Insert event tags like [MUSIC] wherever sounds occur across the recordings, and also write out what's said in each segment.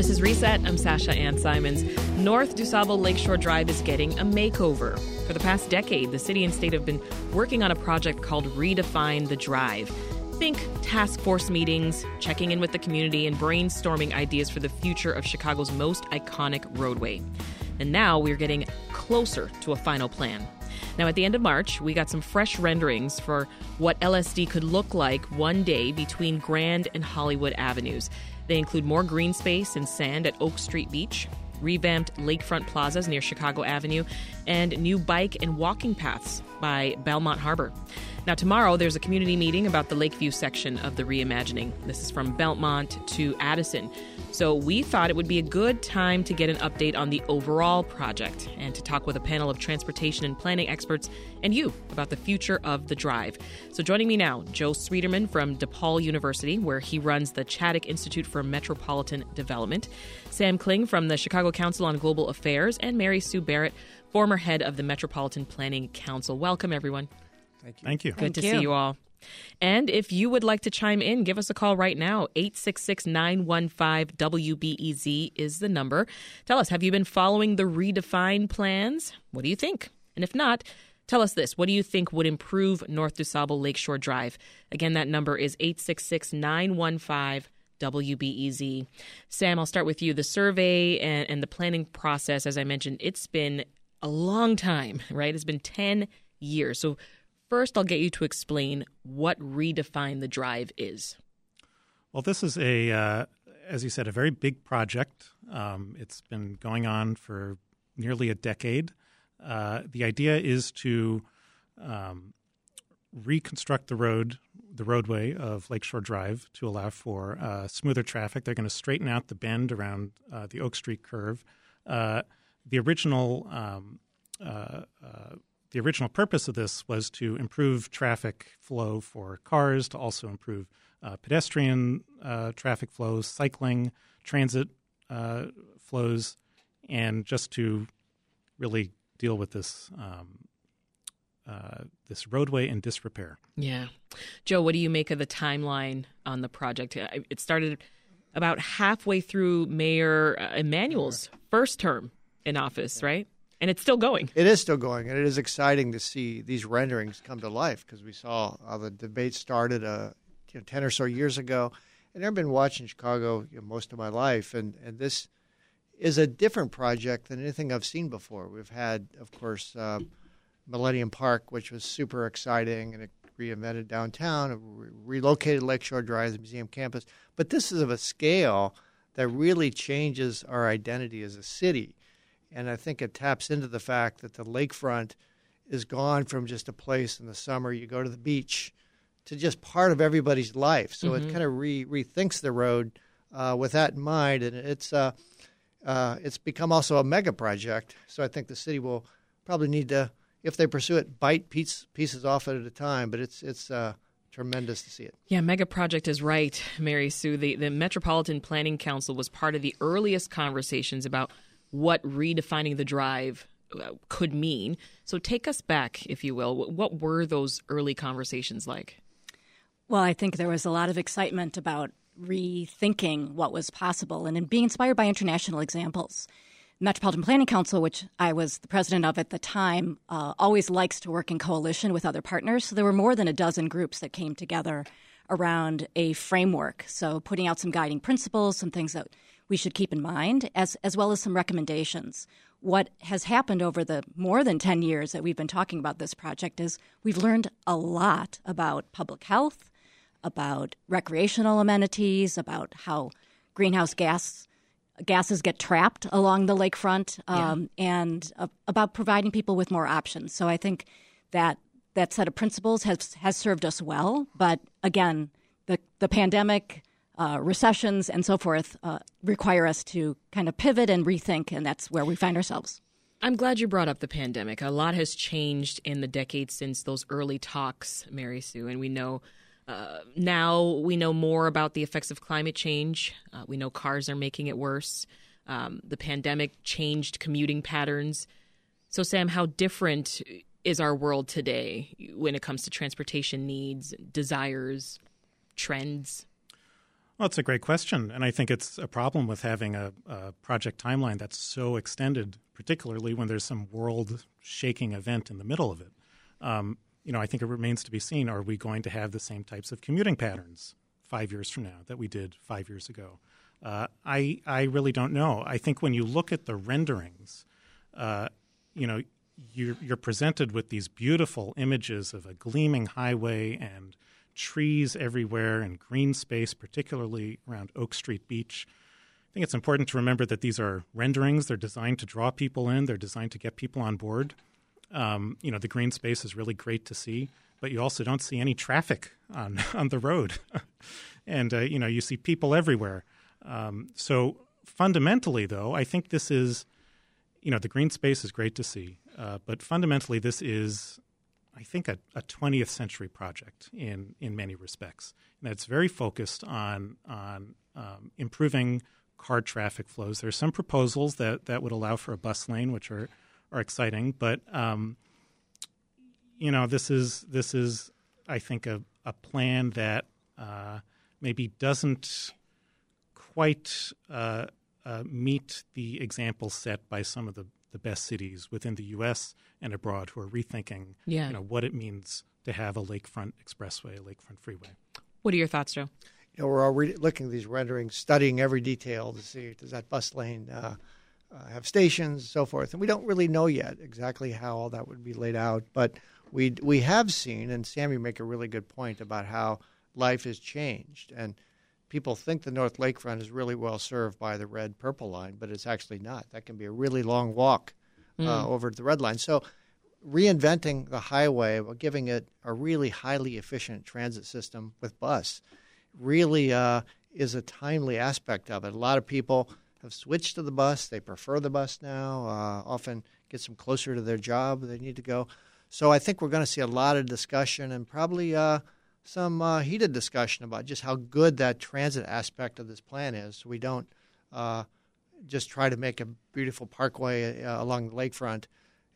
This is Reset. I'm Sasha Ann Simons. North DuSable Lakeshore Drive is getting a makeover. For the past decade, the city and state have been working on a project called Redefine the Drive. Think task force meetings, checking in with the community, and brainstorming ideas for the future of Chicago's most iconic roadway. And now we're getting closer to a final plan. Now, at the end of March, we got some fresh renderings for what LSD could look like one day between Grand and Hollywood Avenues. They include more green space and sand at Oak Street Beach, revamped lakefront plazas near Chicago Avenue, and new bike and walking paths by Belmont Harbor. Now, tomorrow there's a community meeting about the Lakeview section of the reimagining. This is from Belmont to Addison. So, we thought it would be a good time to get an update on the overall project and to talk with a panel of transportation and planning experts and you about the future of the drive. So, joining me now, Joe Schwieterman from DePaul University, where he runs the Chaddick Institute for Metropolitan Development, Sam Kling from the Chicago Council on Global Affairs, and Mary Sue Barrett, former head of the Metropolitan Planning Council. Welcome, everyone. Thank you. Thank you. Good Thank to you. see you all. And if you would like to chime in, give us a call right now. 866 915 WBEZ is the number. Tell us, have you been following the redefined plans? What do you think? And if not, tell us this. What do you think would improve North DuSable Lakeshore Drive? Again, that number is 866 915 WBEZ. Sam, I'll start with you. The survey and, and the planning process, as I mentioned, it's been a long time, right? It's been 10 years. So, first, I'll get you to explain what Redefine the Drive is. Well, this is a, uh, as you said, a very big project. Um, it's been going on for nearly a decade. Uh, the idea is to um, reconstruct the road, the roadway of Lakeshore Drive, to allow for uh, smoother traffic. They're going to straighten out the bend around uh, the Oak Street curve. The original um, uh, uh, the original purpose of this was to improve traffic flow for cars, to also improve uh, pedestrian uh, traffic flows, cycling, transit uh, flows, and just to really deal with this um, uh, this roadway in disrepair. Yeah. Joe, what do you make of the timeline on the project? It started about halfway through Mayor uh, Emanuel's first term in office, right? And it's still going. It is still going, and it is exciting to see these renderings come to life because we saw how the debate started uh, you know, 10 or so years ago. And I've been watching Chicago you know, most of my life, and, and this is a different project than anything I've seen before. We've had, of course, uh, Millennium Park, which was super exciting, and it reinvented downtown, re- relocated Lakeshore Drive, the museum campus. But this is of a scale that really changes our identity as a city. And I think it taps into the fact that the lakefront is gone from just a place in the summer you go to the beach to just part of everybody's life. So it kind of re- rethinks the road uh, with that in mind, and it's uh, uh, it's become also a mega project. So I think the city will probably need to, if they pursue it, bite piece, pieces off it at a time. But it's it's uh, tremendous to see it. Yeah, mega project is right, Mary Sue. The, the Metropolitan Planning Council was part of the earliest conversations about what redefining the drive uh, could mean. So take us back, if you will. What- were those early conversations like? Well, I think there was a lot of excitement about rethinking what was possible and in being inspired by international examples. Metropolitan Planning Council, which I was the president of at the time, uh, always likes to work in coalition with other partners. So there were more than a dozen groups that came together around a framework. So putting out some guiding principles, some things that we should keep in mind, as, as well as some recommendations. What has happened over the more than 10 years that we've been talking about this project is we've learned a lot about public health, about recreational amenities, about how greenhouse gas gases get trapped along the lakefront, um, and uh, about providing people with more options. So I think that that set of principles has has served us well. But again, the the pandemic. Uh, recessions and so forth uh, require us to kind of pivot and rethink, and that's where we find ourselves. I'm glad you brought up the pandemic. A lot has changed in the decades since those early talks, Mary Sue, and we know uh, now we know more about the effects of climate change. Uh, we know cars are making it worse. Um, the pandemic changed commuting patterns. So, Sam, how different is our world today when it comes to transportation needs, desires, trends? Well, it's a great question. And I think it's a problem with having a, a project timeline that's so extended, particularly when there's some world shaking event in the middle of it. Um, you know, I think it remains to be seen are we going to have the same types of commuting patterns five years from now that we did five years ago? Uh, I, I really don't know. I think when you look at the renderings, uh, you know, you're, you're presented with these beautiful images of a gleaming highway and trees everywhere and green space, particularly around Oak Street Beach. I think it's important to remember that these are renderings. They're designed to draw people in. They're designed to get people on board. Um, you know, the green space is really great to see, but you also don't see any traffic on [LAUGHS] on the road, [LAUGHS] and uh, you know you see people everywhere. Um, so fundamentally, though, I think this is, you know, the green space is great to see, uh, but fundamentally, this is, I think, a, a 20th century project in in many respects, and it's very focused on on um, improving car traffic flows. There are some proposals that that would allow for a bus lane, which are are exciting, but um, you know, this is this is, I think, a, a plan that uh, maybe doesn't quite uh, uh, meet the example set by some of the, the best cities within the U.S. and abroad who are rethinking, yeah. you know, what it means to have a lakefront expressway, a lakefront freeway. What are your thoughts, Joe? You know, we're already looking at these renderings, studying every detail to see does that bus lane uh, uh, have stations, so forth, and we don't really know yet exactly how all that would be laid out. But we we have seen, and Sam, you make a really good point about how life has changed, and people think the North Lakefront is really well served by the red purple line, but it's actually not. That can be a really long walk uh, mm. over the red line. So reinventing the highway, giving it a really highly efficient transit system with bus, really uh, is a timely aspect of it. A lot of people have switched to the bus. They prefer the bus now. Uh, often gets them closer to their job they need to go. So I think we're going to see a lot of discussion and probably uh, some uh, heated discussion about just how good that transit aspect of this plan is. So we don't uh, just try to make a beautiful parkway uh, along the lakefront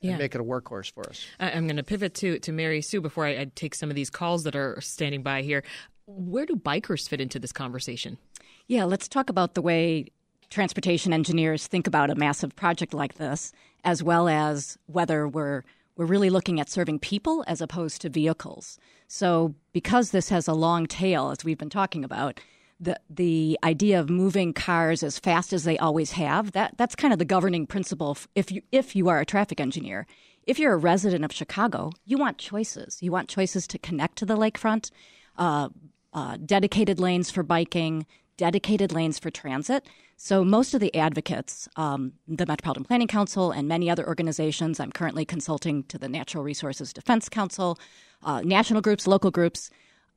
and yeah. make it a workhorse for us. I'm going to pivot to to Mary Sue before I, I take some of these calls that are standing by here. Where do bikers fit into this conversation? Yeah, let's talk about the way transportation engineers think about a massive project like this, as well as whether we're we're really looking at serving people as opposed to vehicles. So, because this has a long tail, as we've been talking about, the the idea of moving cars as fast as they always have that that's kind of the governing principle. If you if you are a traffic engineer, if you're a resident of Chicago, you want choices. You want choices to connect to the lakefront, uh, uh, dedicated lanes for biking, dedicated lanes for transit. So, most of the advocates, um, the Metropolitan Planning Council, and many other organizations, I'm currently consulting to the Natural Resources Defense Council, uh, national groups, local groups,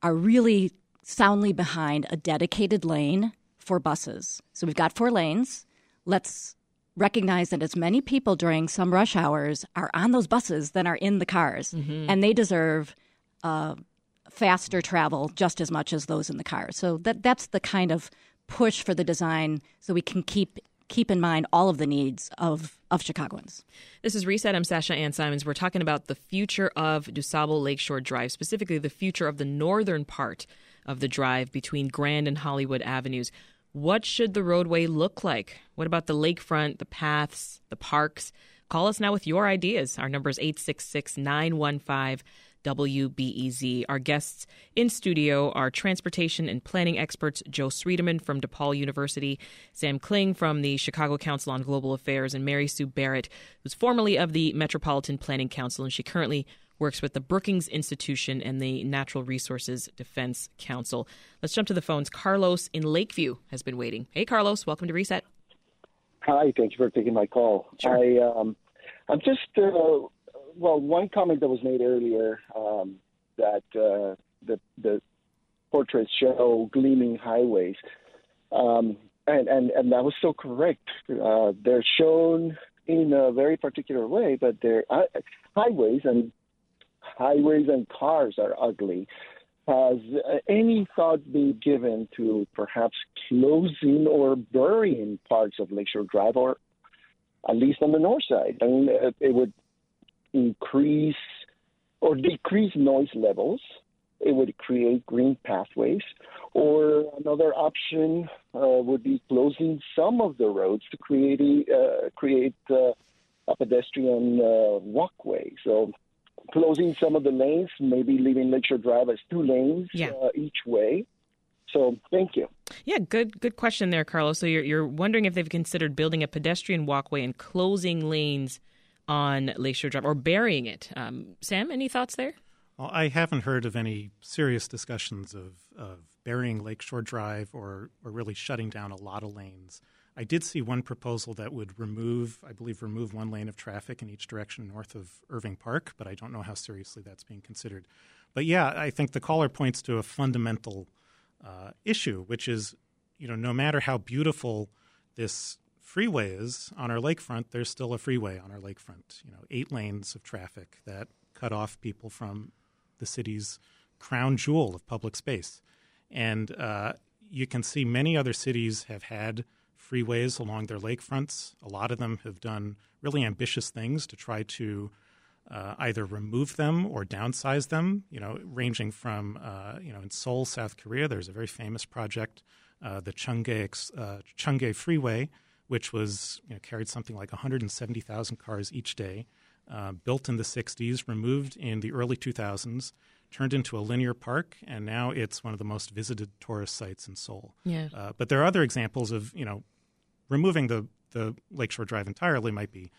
are really soundly behind a dedicated lane for buses. So, we've got four lanes. Let's recognize that as many people during some rush hours are on those buses than are in the cars, mm-hmm. and they deserve. Uh, faster travel just as much as those in the cars. So that that's the kind of push for the design so we can keep keep in mind all of the needs of, of Chicagoans. This is Reset. I'm Sasha Ann Simons. We're talking about the future of DuSable Lakeshore Drive, specifically the future of the northern part of the drive between Grand and Hollywood Avenues. What should the roadway look like? What about the lakefront, the paths, the parks? Call us now with your ideas. Our number is 866 915 WBEZ. Our guests in studio are transportation and planning experts Joe Schwieterman from DePaul University, Sam Kling from the Chicago Council on Global Affairs, and Mary Sue Barrett, who's formerly of the Metropolitan Planning Council, and she currently works with the Brookings Institution and the Natural Resources Defense Council. Let's jump to the phones. Carlos in Lakeview has been waiting. Hey, Carlos, welcome to Reset. Hi, thank you for taking my call. Sure. I, um, I'm just uh, well, one comment that was made earlier um, that uh, the the portraits show gleaming highways, um, and and and that was so correct. Uh, they're shown in a very particular way, but they're uh, highways and highways and cars are ugly. Has any thought been given to perhaps closing or burying parts of Lakeshore Drive, or at least on the north side? I mean, it would increase or decrease noise levels it would create green pathways. Or another option uh, would be closing some of the roads to create a, uh, create uh, a pedestrian uh, walkway. So closing some of the lanes, maybe leaving Lakeshore Drive as two lanes yeah. uh, each way. So thank you. Yeah, good good question there, Carlos. So you're you're wondering if they've considered building a pedestrian walkway and closing lanes on Lakeshore Drive or burying it. Um, Sam, any thoughts there? Well, I haven't heard of any serious discussions of, of burying Lakeshore Drive or, or really shutting down a lot of lanes. I did see one proposal that would remove, I believe, remove one lane of traffic in each direction north of Irving Park, but I don't know how seriously that's being considered. But yeah, I think the caller points to a fundamental uh, issue, which is, you know, no matter how beautiful this freeway is on our lakefront, there's still a freeway on our lakefront. You know, eight lanes of traffic that cut off people from the city's crown jewel of public space. And uh, you can see many other cities have had freeways along their lakefronts. A lot of them have done really ambitious things to try to uh, either remove them or downsize them. You know, ranging from uh, you know in Seoul, South Korea, there's a very famous project, uh, the Cheonggye uh, Cheonggye Freeway, which was you know, carried something like 170,000 cars each day uh, built in the 60s, removed in the early 2000s, turned into a linear park, and now it's one of the most visited tourist sites in Seoul. Yeah. Uh, but there are other examples of, you know, removing the, the Lakeshore Drive entirely might be,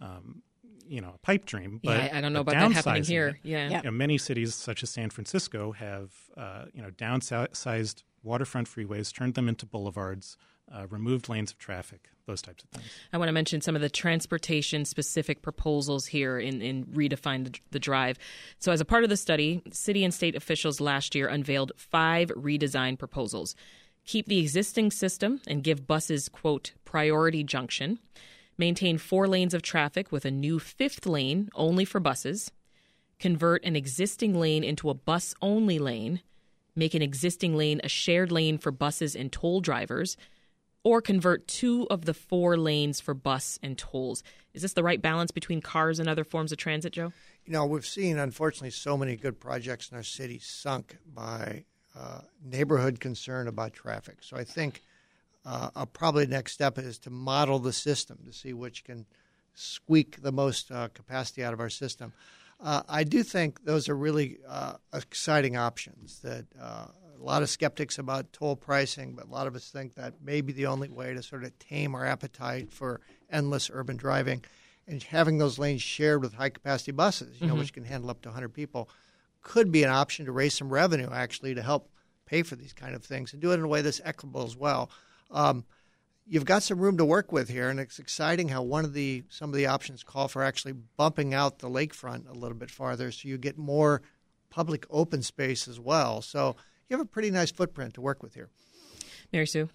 um, you know, a pipe dream. But yeah, I don't know about that happening here. yeah. Yeah. you know, many cities, such as San Francisco, have uh, you know downsized waterfront freeways, turned them into boulevards, uh, removed lanes of traffic, those types of things. I want to mention some of the transportation specific proposals here in, in Redefine the, Drive. So, as a part of the study, city and state officials last year unveiled five redesign proposals. Keep the existing system and give buses, quote, priority junction. Maintain four lanes of traffic with a new fifth lane only for buses. Convert an existing lane into a bus only lane. Make an existing lane a shared lane for buses and toll drivers or convert two of the four lanes for bus and tolls. Is this the right balance between cars and other forms of transit, Joe? You know, we've seen, unfortunately, so many good projects in our city sunk by uh, neighborhood concern about traffic. So I think uh, probably next step is to model the system to see which can squeak the most uh, capacity out of our system. Uh, I do think those are really uh, exciting options. That uh, a lot of skeptics about toll pricing, but a lot of us think that may be the only way to sort of tame our appetite for endless urban driving. And having those lanes shared with high capacity buses, you know, which can handle up to 100 people, could be an option to raise some revenue actually to help pay for these kind of things and do it in a way that's equitable as well. Um, you've got some room to work with here, and it's exciting how one of the some of the options call for actually bumping out the lakefront a little bit farther, so you get more public open space as well. So you have a pretty nice footprint to work with here. Mary Sue?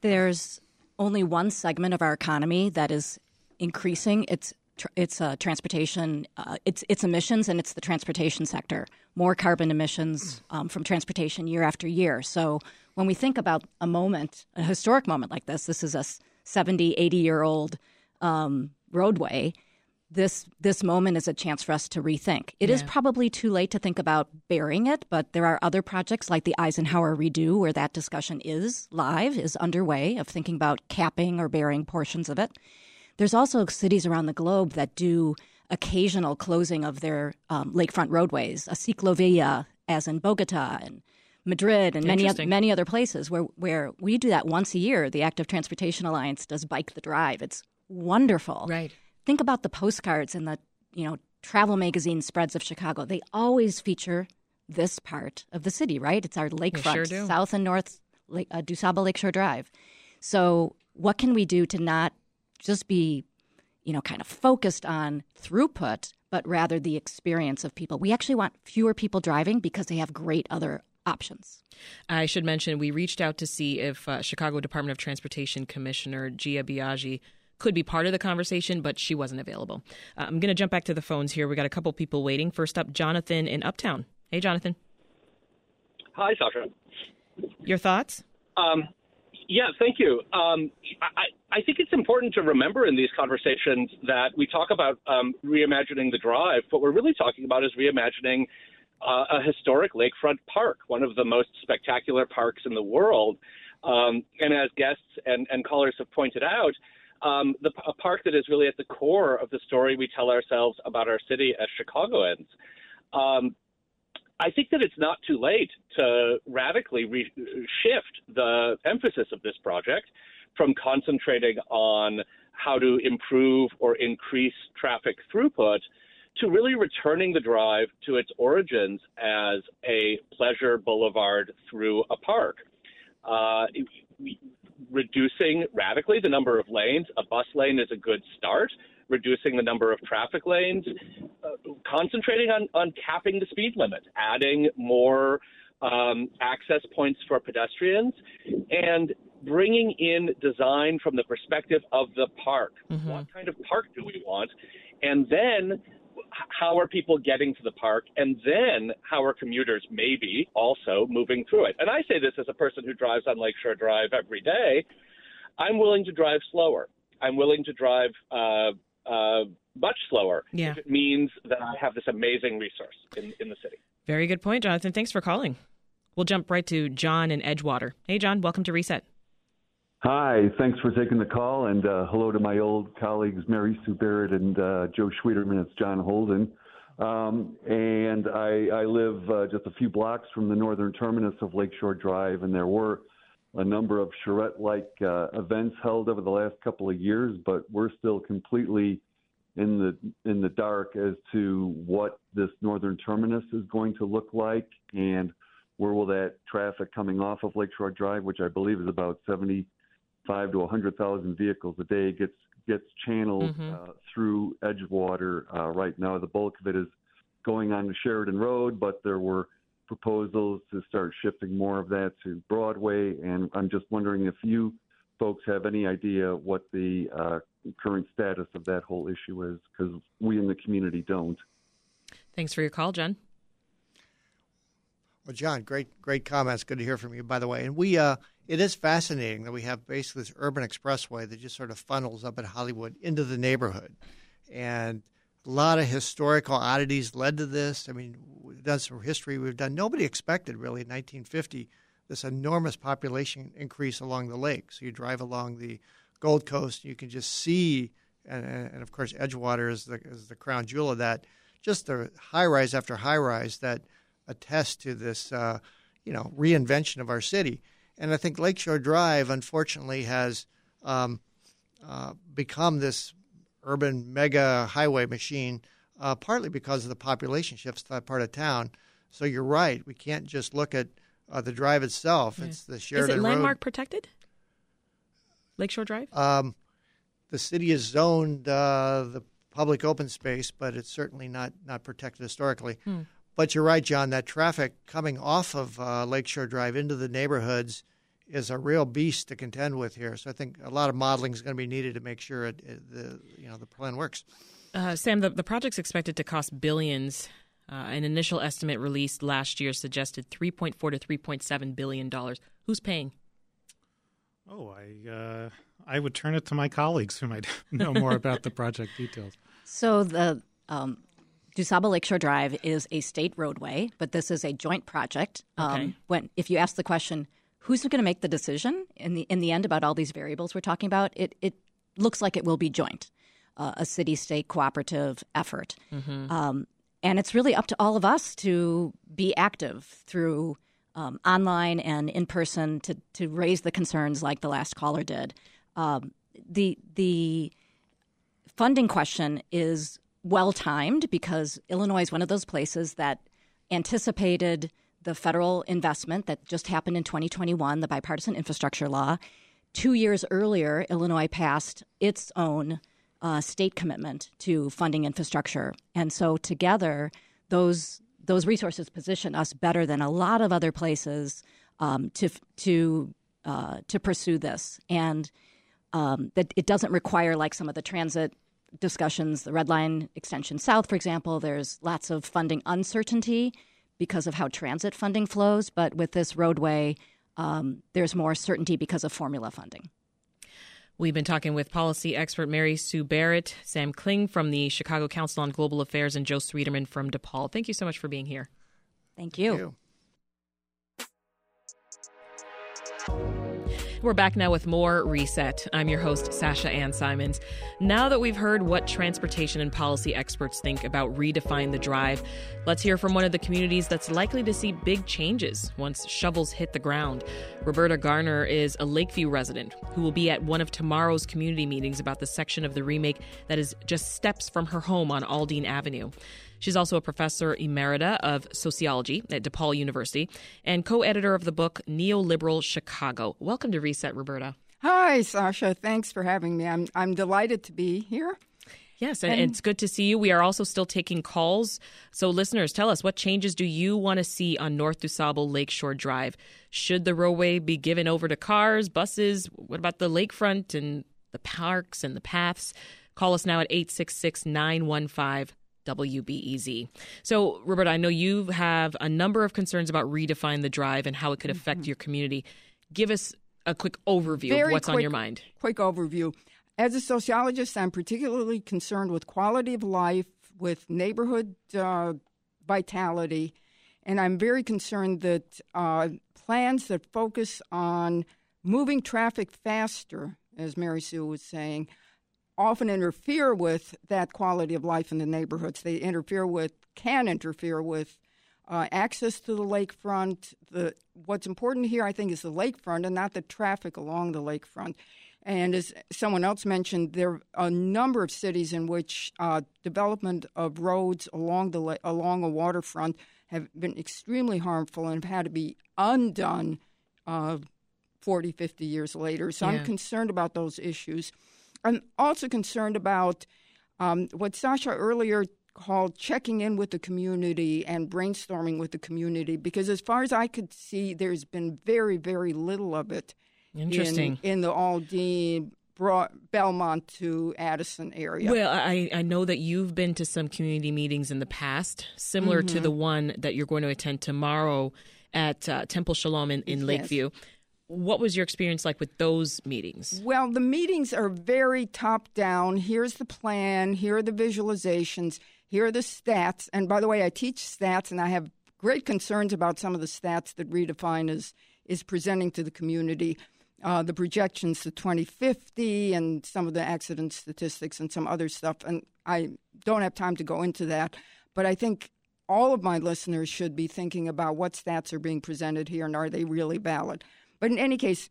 There's only one segment of our economy that is increasing its its uh, transportation, uh, its its emissions, and it's the transportation sector. More carbon emissions um, from transportation year after year. So when we think about a moment, a historic moment like this, this is a 70, 80 year old um, roadway. This this moment is a chance for us to rethink. It is Yeah. probably too late to think about burying it, but there are other projects like the Eisenhower redo where that discussion is live, is underway of thinking about capping or burying portions of it. There's also cities around the globe that do occasional closing of their um, lakefront roadways, a ciclovia, as in Bogota and Madrid and many other, many other places where, where we do that once a year. The Active Transportation Alliance does Bike the Drive. It's wonderful. Right. Think about the postcards and the you know travel magazine spreads of Chicago. They always feature this part of the city, right? It's our lakefront, sure. South and North Lake, uh, DuSable Lakeshore Drive. So, what can we do to not just be, you know, kind of focused on throughput, but rather the experience of people? We actually want fewer people driving because they have great other options. I should mention we reached out to see if uh, Chicago Department of Transportation Commissioner Gia Biaggi could be part of the conversation, but she wasn't available. Uh, I'm going to jump back to the phones here. We got a couple people waiting. First up, Jonathan in Uptown. Hey, Jonathan. Hi, Sasha. Your thoughts? Um, yeah, thank you. Um, I, I think it's important to remember in these conversations that we talk about um, reimagining the drive. What we're really talking about is reimagining uh, a historic lakefront park, one of the most spectacular parks in the world. Um, and as guests and, and callers have pointed out, um, the, a park that is really at the core of the story we tell ourselves about our city as Chicagoans. Um, I think that it's not too late to radically re- shift the emphasis of this project from concentrating on how to improve or increase traffic throughput to really returning the drive to its origins as a pleasure boulevard through a park. Uh, reducing radically the number of lanes, a bus lane is a good start. Reducing the number of traffic lanes, uh, concentrating on, on capping the speed limit, adding more um, access points for pedestrians, and bringing in design from the perspective of the park. Mm-hmm. What kind of park do we want? And then how are people getting to the park? And then how are commuters maybe also moving through it? And I say this as a person who drives on Lakeshore Drive every day. I'm willing to drive slower. I'm willing to drive uh, uh, much slower yeah. if it means that I have this amazing resource in, in the city. Very good point, Jonathan. Thanks for calling. We'll jump right to John in Edgewater. Hey, John, welcome to Reset. Hi, thanks for taking the call, and uh, hello to my old colleagues Mary Sue Barrett and uh, Joe Schwieterman. It's John Holden. Um, and I, I live uh, just a few blocks from the northern terminus of Lakeshore Drive, and there were a number of charrette like uh, events held over the last couple of years, but we're still completely in the in the dark as to what this northern terminus is going to look like and where will that traffic coming off of Lakeshore Drive, which I believe is about 70 five to a hundred thousand vehicles a day gets gets channeled mm-hmm. uh, through Edgewater. Uh, right now, the bulk of it is going on to Sheridan Road, but there were proposals to start shifting more of that to Broadway. And I'm just wondering if you folks have any idea what the uh, current status of that whole issue is, because we in the community don't. Thanks for your call, John. Well, John, great, great comments. Good to hear from you, by the way. And we, uh, it is fascinating that we have basically this urban expressway that just sort of funnels up at Hollywood into the neighborhood. And a lot of historical oddities led to this. I mean, we've done some history. We've done, nobody expected really in 1950 this enormous population increase along the lake. So you drive along the Gold Coast, you can just see, and, and of course, Edgewater is the, is the crown jewel of that, just the high rise after high rise that attest to this, uh, you know, reinvention of our city. And I think Lakeshore Drive, unfortunately, has um, uh, become this urban mega highway machine, uh, partly because of the population shifts to that part of town. So you're right; we can't just look at uh, the drive itself. Yeah. It's the Sheridan Is it landmark Road. protected? Lakeshore Drive. Um, the city has zoned uh, the public open space, but it's certainly not not protected historically. Hmm. But you're right, John. That traffic coming off of uh, Lakeshore Drive into the neighborhoods is a real beast to contend with here. So I think a lot of modeling is going to be needed to make sure it, it, the you know the plan works. Uh, Sam, the, the project's expected to cost billions. Uh, an initial estimate released last year suggested 3.4 to 3.7 billion dollars. Who's paying? Oh, I uh, I would turn it to my colleagues who might [LAUGHS] know more about the project details. So the um, DuSable Lakeshore Drive is a state roadway, but this is a joint project. Um, okay. Um, when if you ask the question, who's going to make the decision in the in the end about all these variables we're talking about, it it looks like it will be joint, uh, a city-state cooperative effort, mm-hmm. um, and it's really up to all of us to be active through um, online and in person to to raise the concerns like the last caller did. Um, the the funding question is well timed because Illinois is one of those places that anticipated the federal investment that just happened in 2021, the bipartisan infrastructure law. Two years earlier, Illinois passed its own uh, state commitment to funding infrastructure, and so together, those those resources position us better than a lot of other places um, to to uh, to pursue this, and um, that it doesn't require like some of the transit discussions, the Red Line extension south, for example, there's lots of funding uncertainty because of how transit funding flows. But with this roadway, um, there's more certainty because of formula funding. We've been talking with policy expert Mary Sue Barrett, Sam Kling from the Chicago Council on Global Affairs, and Joe Schwieterman from DePaul. Thank you so much for being here. Thank you. Thank you. We're back now with more Reset. I'm your host, Sasha Ann Simons. Now that we've heard what transportation and policy experts think about Redefine the Drive, let's hear from one of the communities that's likely to see big changes once shovels hit the ground. Roberta Garner is a Lakeview resident who will be at one of tomorrow's community meetings about the section of the remake that is just steps from her home on Aldine Avenue. She's also a professor emerita of sociology at DePaul University and co editor of the book Neoliberal Chicago. Welcome to Reset, Roberta. Hi, Sasha. Thanks for having me. I'm, I'm delighted to be here. Yes, and, and, it's good to see you. We are also still taking calls. So, listeners, tell us what changes do you want to see on North DuSable Lakeshore Drive? Should the roadway be given over to cars, buses? What about the lakefront and the parks and the paths? Call us now at 866 915 WBEZ. So, Robert, I know you have a number of concerns about redefine the drive and how it could affect mm-hmm. your community. Give us a quick overview Very of what's quick, on your mind. Quick overview. As a sociologist, I'm particularly concerned with quality of life, with neighborhood uh, vitality, and I'm very concerned that uh, plans that focus on moving traffic faster, as Mary Sue was saying, often interfere with that quality of life in the neighborhoods. They interfere with, can interfere with uh, access to the lakefront. The what's important here, I think, is the lakefront and not the traffic along the lakefront. And as someone else mentioned, there are a number of cities in which uh, development of roads along the along a waterfront have been extremely harmful and have had to be undone uh, 40, 50 years later. So yeah. I'm concerned about those issues. I'm also concerned about um, what Sasha earlier called checking in with the community and brainstorming with the community because as far as I could see, there's been very, very little of it Interesting. In, in the Aldine, Belmont to Addison area. Well, I, I know that you've been to some community meetings in the past, similar mm-hmm. to the one that you're going to attend tomorrow at uh, Temple Sholom in, in yes. Lakeview. What was your experience like with those meetings? Well, the meetings are very top down. Here's the plan, here are the visualizations, here are the stats. And by the way, I teach stats and I have great concerns about some of the stats that Redefine is, is presenting to the community uh, the projections to 2050 and some of the accident statistics and some other stuff. And I don't have time to go into that, but I think all of my listeners should be thinking about what stats are being presented here and are they really valid. But in any case,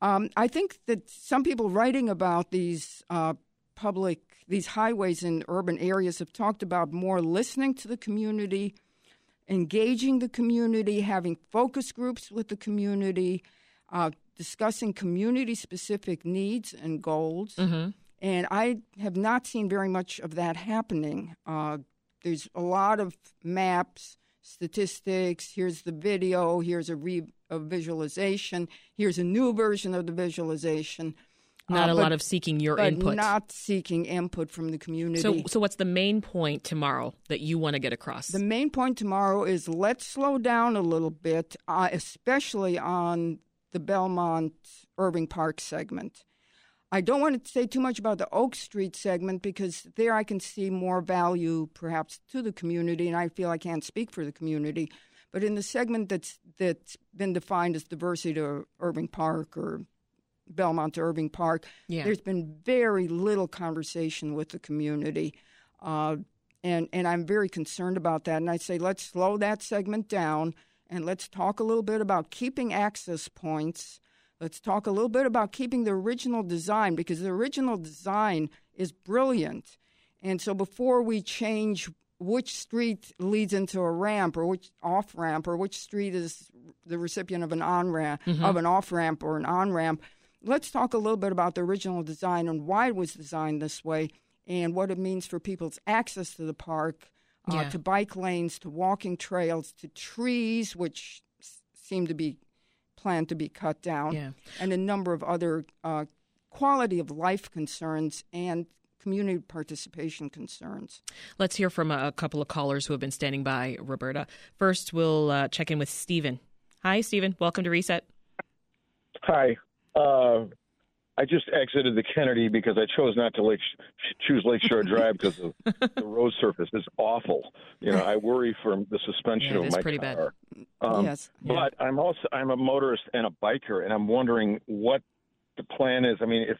um, I think that some people writing about these uh, public, these highways in urban areas have talked about more listening to the community, engaging the community, having focus groups with the community, uh, discussing community specific needs and goals. Mm-hmm. And I have not seen very much of that happening. Uh, there's a lot of maps, statistics. Here's the video. Here's a, re- a visualization. Here's a new version of the visualization. Not uh, a but, lot of seeking your but input. Not seeking input from the community. So, so what's the main point tomorrow that you want to get across? The main point tomorrow is let's slow down a little bit, uh, especially on the Belmont Irving Park segment. I don't want to say too much about the Oak Street segment because there I can see more value perhaps to the community, and I feel I can't speak for the community. But in the segment that's that's been defined as Diversey to Irving Park or Belmont to Irving Park, yeah. there's been very little conversation with the community. Uh, and, and I'm very concerned about that. And I say, let's slow that segment down and let's talk a little bit about keeping access points. Let's talk a little bit about keeping the original design because the original design is brilliant. And so before we change which street leads into a ramp or which off ramp or which street is the recipient of an on ramp mm-hmm. of an off ramp or an on ramp, let's talk a little bit about the original design and why it was designed this way and what it means for people's access to the park uh, yeah. to bike lanes, to walking trails, to trees, which s- seem to be planned to be cut down, yeah. and a number of other uh, quality of life concerns and community participation concerns. Let's hear from a, couple of callers who have been standing by, Roberta. First, we'll uh, check in with Stephen. Hi, Stephen. Welcome to Reset. Hi. Uh, I just exited the Kennedy because I chose not to lake, choose Lakeshore [LAUGHS] Drive because the, the road surface is awful. You know, I worry for the suspension Yeah, of my pretty car. bad. Um, Yes. But I'm also I'm a motorist and a biker, and I'm wondering what the plan is. I mean, if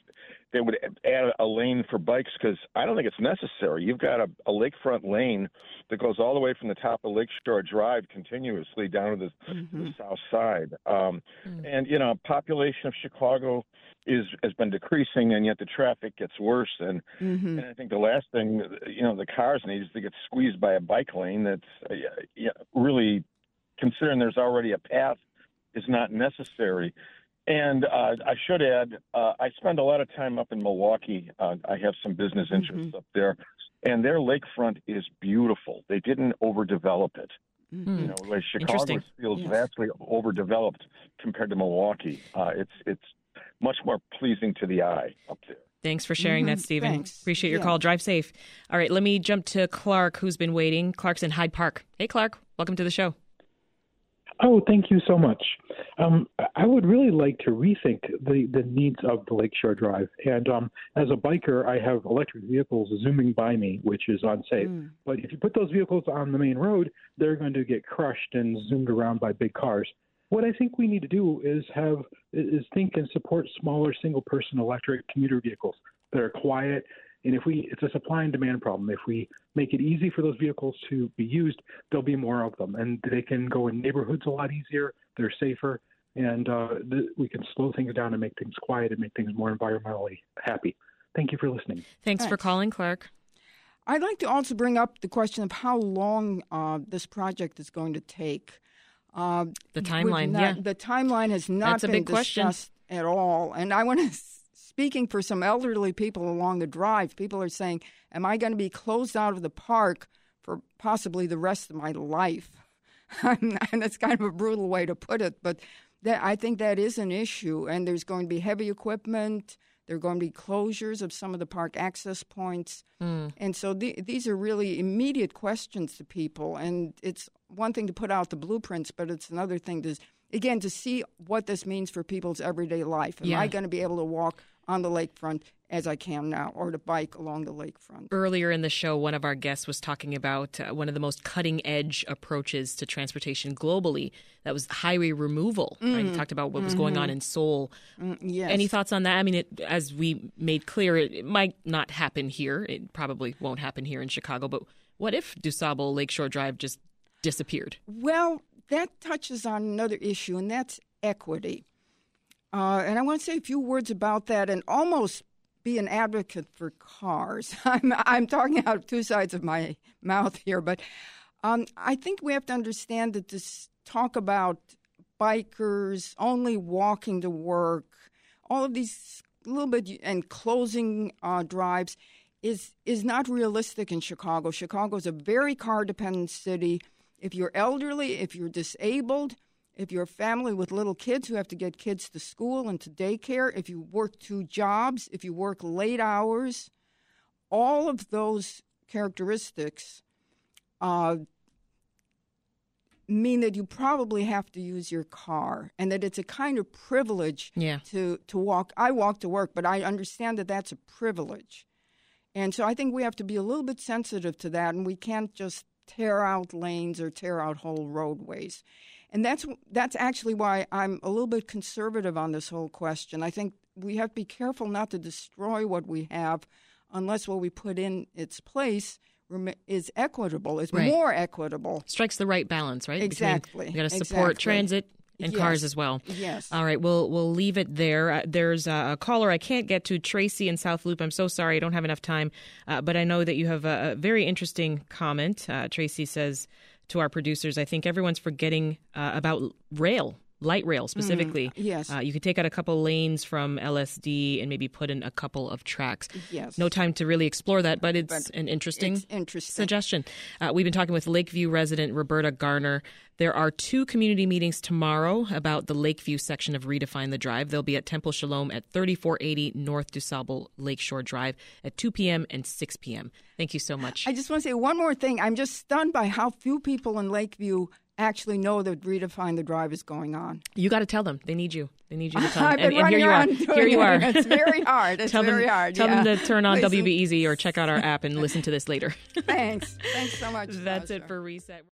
they would add a lane for bikes, because I don't think it's necessary. You've got a, a lakefront lane that goes all the way from the top of Lakeshore Drive continuously down to the, Mm-hmm. the south side. Um, And you know, population of Chicago is has been decreasing, and yet the traffic gets worse. And Mm-hmm. and I think the last thing you know the cars need is to get squeezed by a bike lane. That's uh, yeah, really considering there's already a path is not necessary. And uh, I should add, uh, I spend a lot of time up in Milwaukee. Uh, I have some business interests up there, and their lakefront is beautiful. They didn't overdevelop it. Mm-hmm. You know, like Chicago feels Yes. vastly overdeveloped compared to Milwaukee. Uh, it's it's much more pleasing to the eye up there. Thanks for sharing that, Mhm. Stephen. Thanks. Appreciate your Yeah. call. Drive safe. All right, let me jump to Clark, who's been waiting. Clark's in Hyde Park. Hey, Clark, welcome to the show. Oh, thank you so much. Um, I would really like to rethink the, the needs of the Lakeshore Drive. And um, as a biker, I have electric vehicles zooming by me, which is unsafe. Mm. But if you put those vehicles on the main road, they're going to get crushed and zoomed around by big cars. What I think we need to do is have is think and support smaller single-person electric commuter vehicles that are quiet. And if we, it's a supply and demand problem. If we make it easy for those vehicles to be used, there'll be more of them, and they can go in neighborhoods a lot easier. They're safer, and uh, th- we can slow things down and make things quiet and make things more environmentally happy. Thank you for listening. Thanks for calling, Clark. I'd like to also bring up the question of how long uh, this project is going to take. Uh, The timeline, not- yeah. The timeline has not That's a been big question. discussed at all. And I want to, speaking for some elderly people along the drive, people are saying, Am I going to be closed out of the park for possibly the rest of my life? [LAUGHS] and that's kind of a brutal way to put it, but that, I think that is an issue. And there's going to be heavy equipment. There are going to be closures of some of the park access points. Mm. And so the, these are really immediate questions to people. And it's one thing to put out the blueprints, but it's another thing to, again, to see what this means for people's everyday life. Am Yeah. I going to be able to walk on the lakefront as I can now or to bike along the lakefront? Earlier in the show, one of our guests was talking about uh, one of the most cutting edge approaches to transportation globally. That was highway removal. Right? He talked about what was going on in Seoul. Mm, yes. Any thoughts on that? I mean, it, as we made clear, it, it might not happen here. It probably won't happen here in Chicago. But what if DuSable Lakeshore Drive just disappeared? Well, that touches on another issue, and that's equity. Uh, and I want to say a few words about that and almost be an advocate for cars. [LAUGHS] I'm, I'm talking out of two sides of my mouth here, but um, I think we have to understand that this talk about bikers only walking to work, all of these little bit and closing uh, drives is is not realistic in Chicago. Chicago is a very car dependent city. If you're elderly, if you're disabled, if you're a family with little kids who have to get kids to school and to daycare, if you work two jobs, if you work late hours, all of those characteristics uh, mean that you probably have to use your car and that it's a kind of privilege Yeah. to, to walk. I walk to work, but I understand that that's a privilege. And so I think we have to be a little bit sensitive to that, and we can't just tear out lanes or tear out whole roadways. And that's that's actually why I'm a little bit conservative on this whole question. I think we have to be careful not to destroy what we have, unless what we put in its place is equitable, is Right. more equitable. Strikes the right balance, right? Between- Exactly. You got to support Exactly. transit and cars as well. Yes. All right, we'll we'll leave it there. Uh, there's a, a caller I can't get to, Tracy in South Loop. I'm so sorry, I don't have enough time, uh, but I know that you have a, a very interesting comment. Uh, Tracy says to our producers, I think everyone's forgetting uh, about rail. Light rail specifically. yes. Uh, you could take out a couple lanes from LSD and maybe put in a couple of tracks. Yes. No time to really explore that, but it's But an interesting It's interesting. suggestion. Uh, we've been talking with Lakeview resident Roberta Garner. There are two community meetings tomorrow about the Lakeview section of Redefine the Drive. They'll be at Temple Sholom at 3480 North DuSable Lakeshore Drive at 2 p.m. and 6 p.m. Thank you so much. I just want to say one more thing. I'm just stunned by how few people in Lakeview actually know that Redefine the Drive is going on. You got to tell them. They need you. They need you to [LAUGHS] tell them. And, and here you are. Here you are. it. It's very [LAUGHS] hard. It's tell very them, hard. Tell yeah. them to turn on. WBEZ or check out our app and listen to this later. [LAUGHS] Thanks. Thanks so much. That's Sasha. it for Reset.